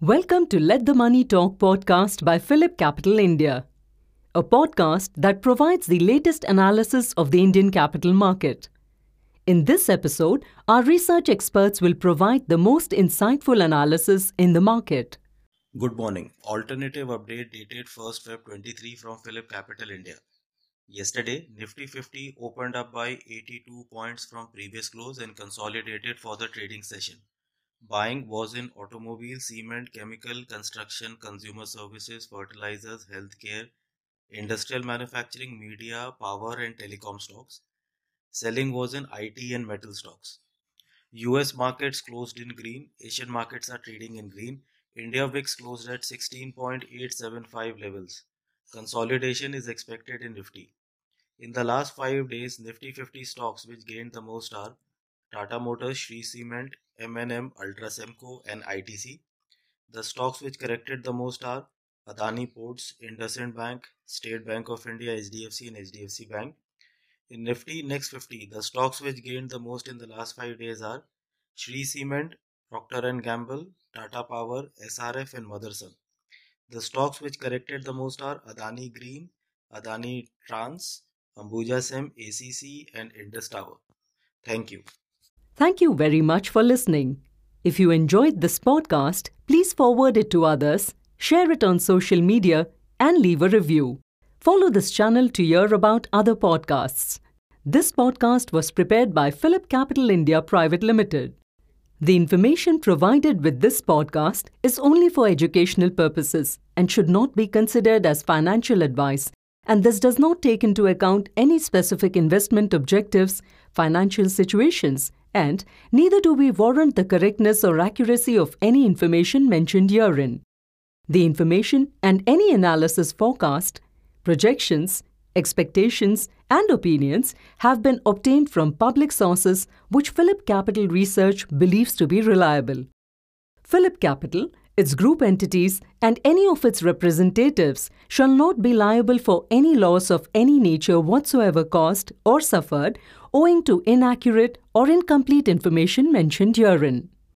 Welcome to Let the Money Talk podcast by PhillipCapital India, a podcast that provides the latest analysis of the Indian capital market. In this episode, our research experts will provide the most insightful analysis in the market. Good morning. Alternative update dated 1st Feb 23 from PhillipCapital India. Yesterday, Nifty 50 opened up by 82 points from previous close and consolidated for the trading session. Buying was in automobile, cement, chemical, construction, consumer services, fertilizers, healthcare, industrial manufacturing, media, power, and telecom stocks. Selling was in IT and metal stocks. US markets closed in green, Asian markets are trading in green. India VIX closed at 16.875 levels. Consolidation is expected in Nifty. In the last 5 days, Nifty 50 stocks which gained the most are Tata Motors, Shree Cement, M&M, UltraCemCo and ITC. The stocks which corrected the most are Adani Ports, IndusInd Bank, State Bank of India, HDFC and HDFC Bank. In Nifty Next 50, the stocks which gained the most in the last 5 days are Shree Cement, Procter & Gamble, Tata Power, SRF and Motherson. The stocks which corrected the most are Adani Green, Adani Trans, Ambuja Cem, ACC and Indus Tower. Thank you. Thank you very much for listening. If you enjoyed this podcast, please forward it to others, share it on social media, and leave a review. Follow this channel to hear about other podcasts. This podcast was prepared by PhillipCapital India Private Limited. The information provided with this podcast is only for educational purposes and should not be considered as financial advice, and this does not take into account any specific investment objectives, financial situations, and neither do we warrant the correctness or accuracy of any information mentioned herein. The information and any analysis forecast, projections, expectations, and opinions have been obtained from public sources which PhillipCapital Research believes to be reliable. PhillipCapital, its group entities, and any of its representatives shall not be liable for any loss of any nature whatsoever caused or suffered owing to inaccurate or incomplete information mentioned herein.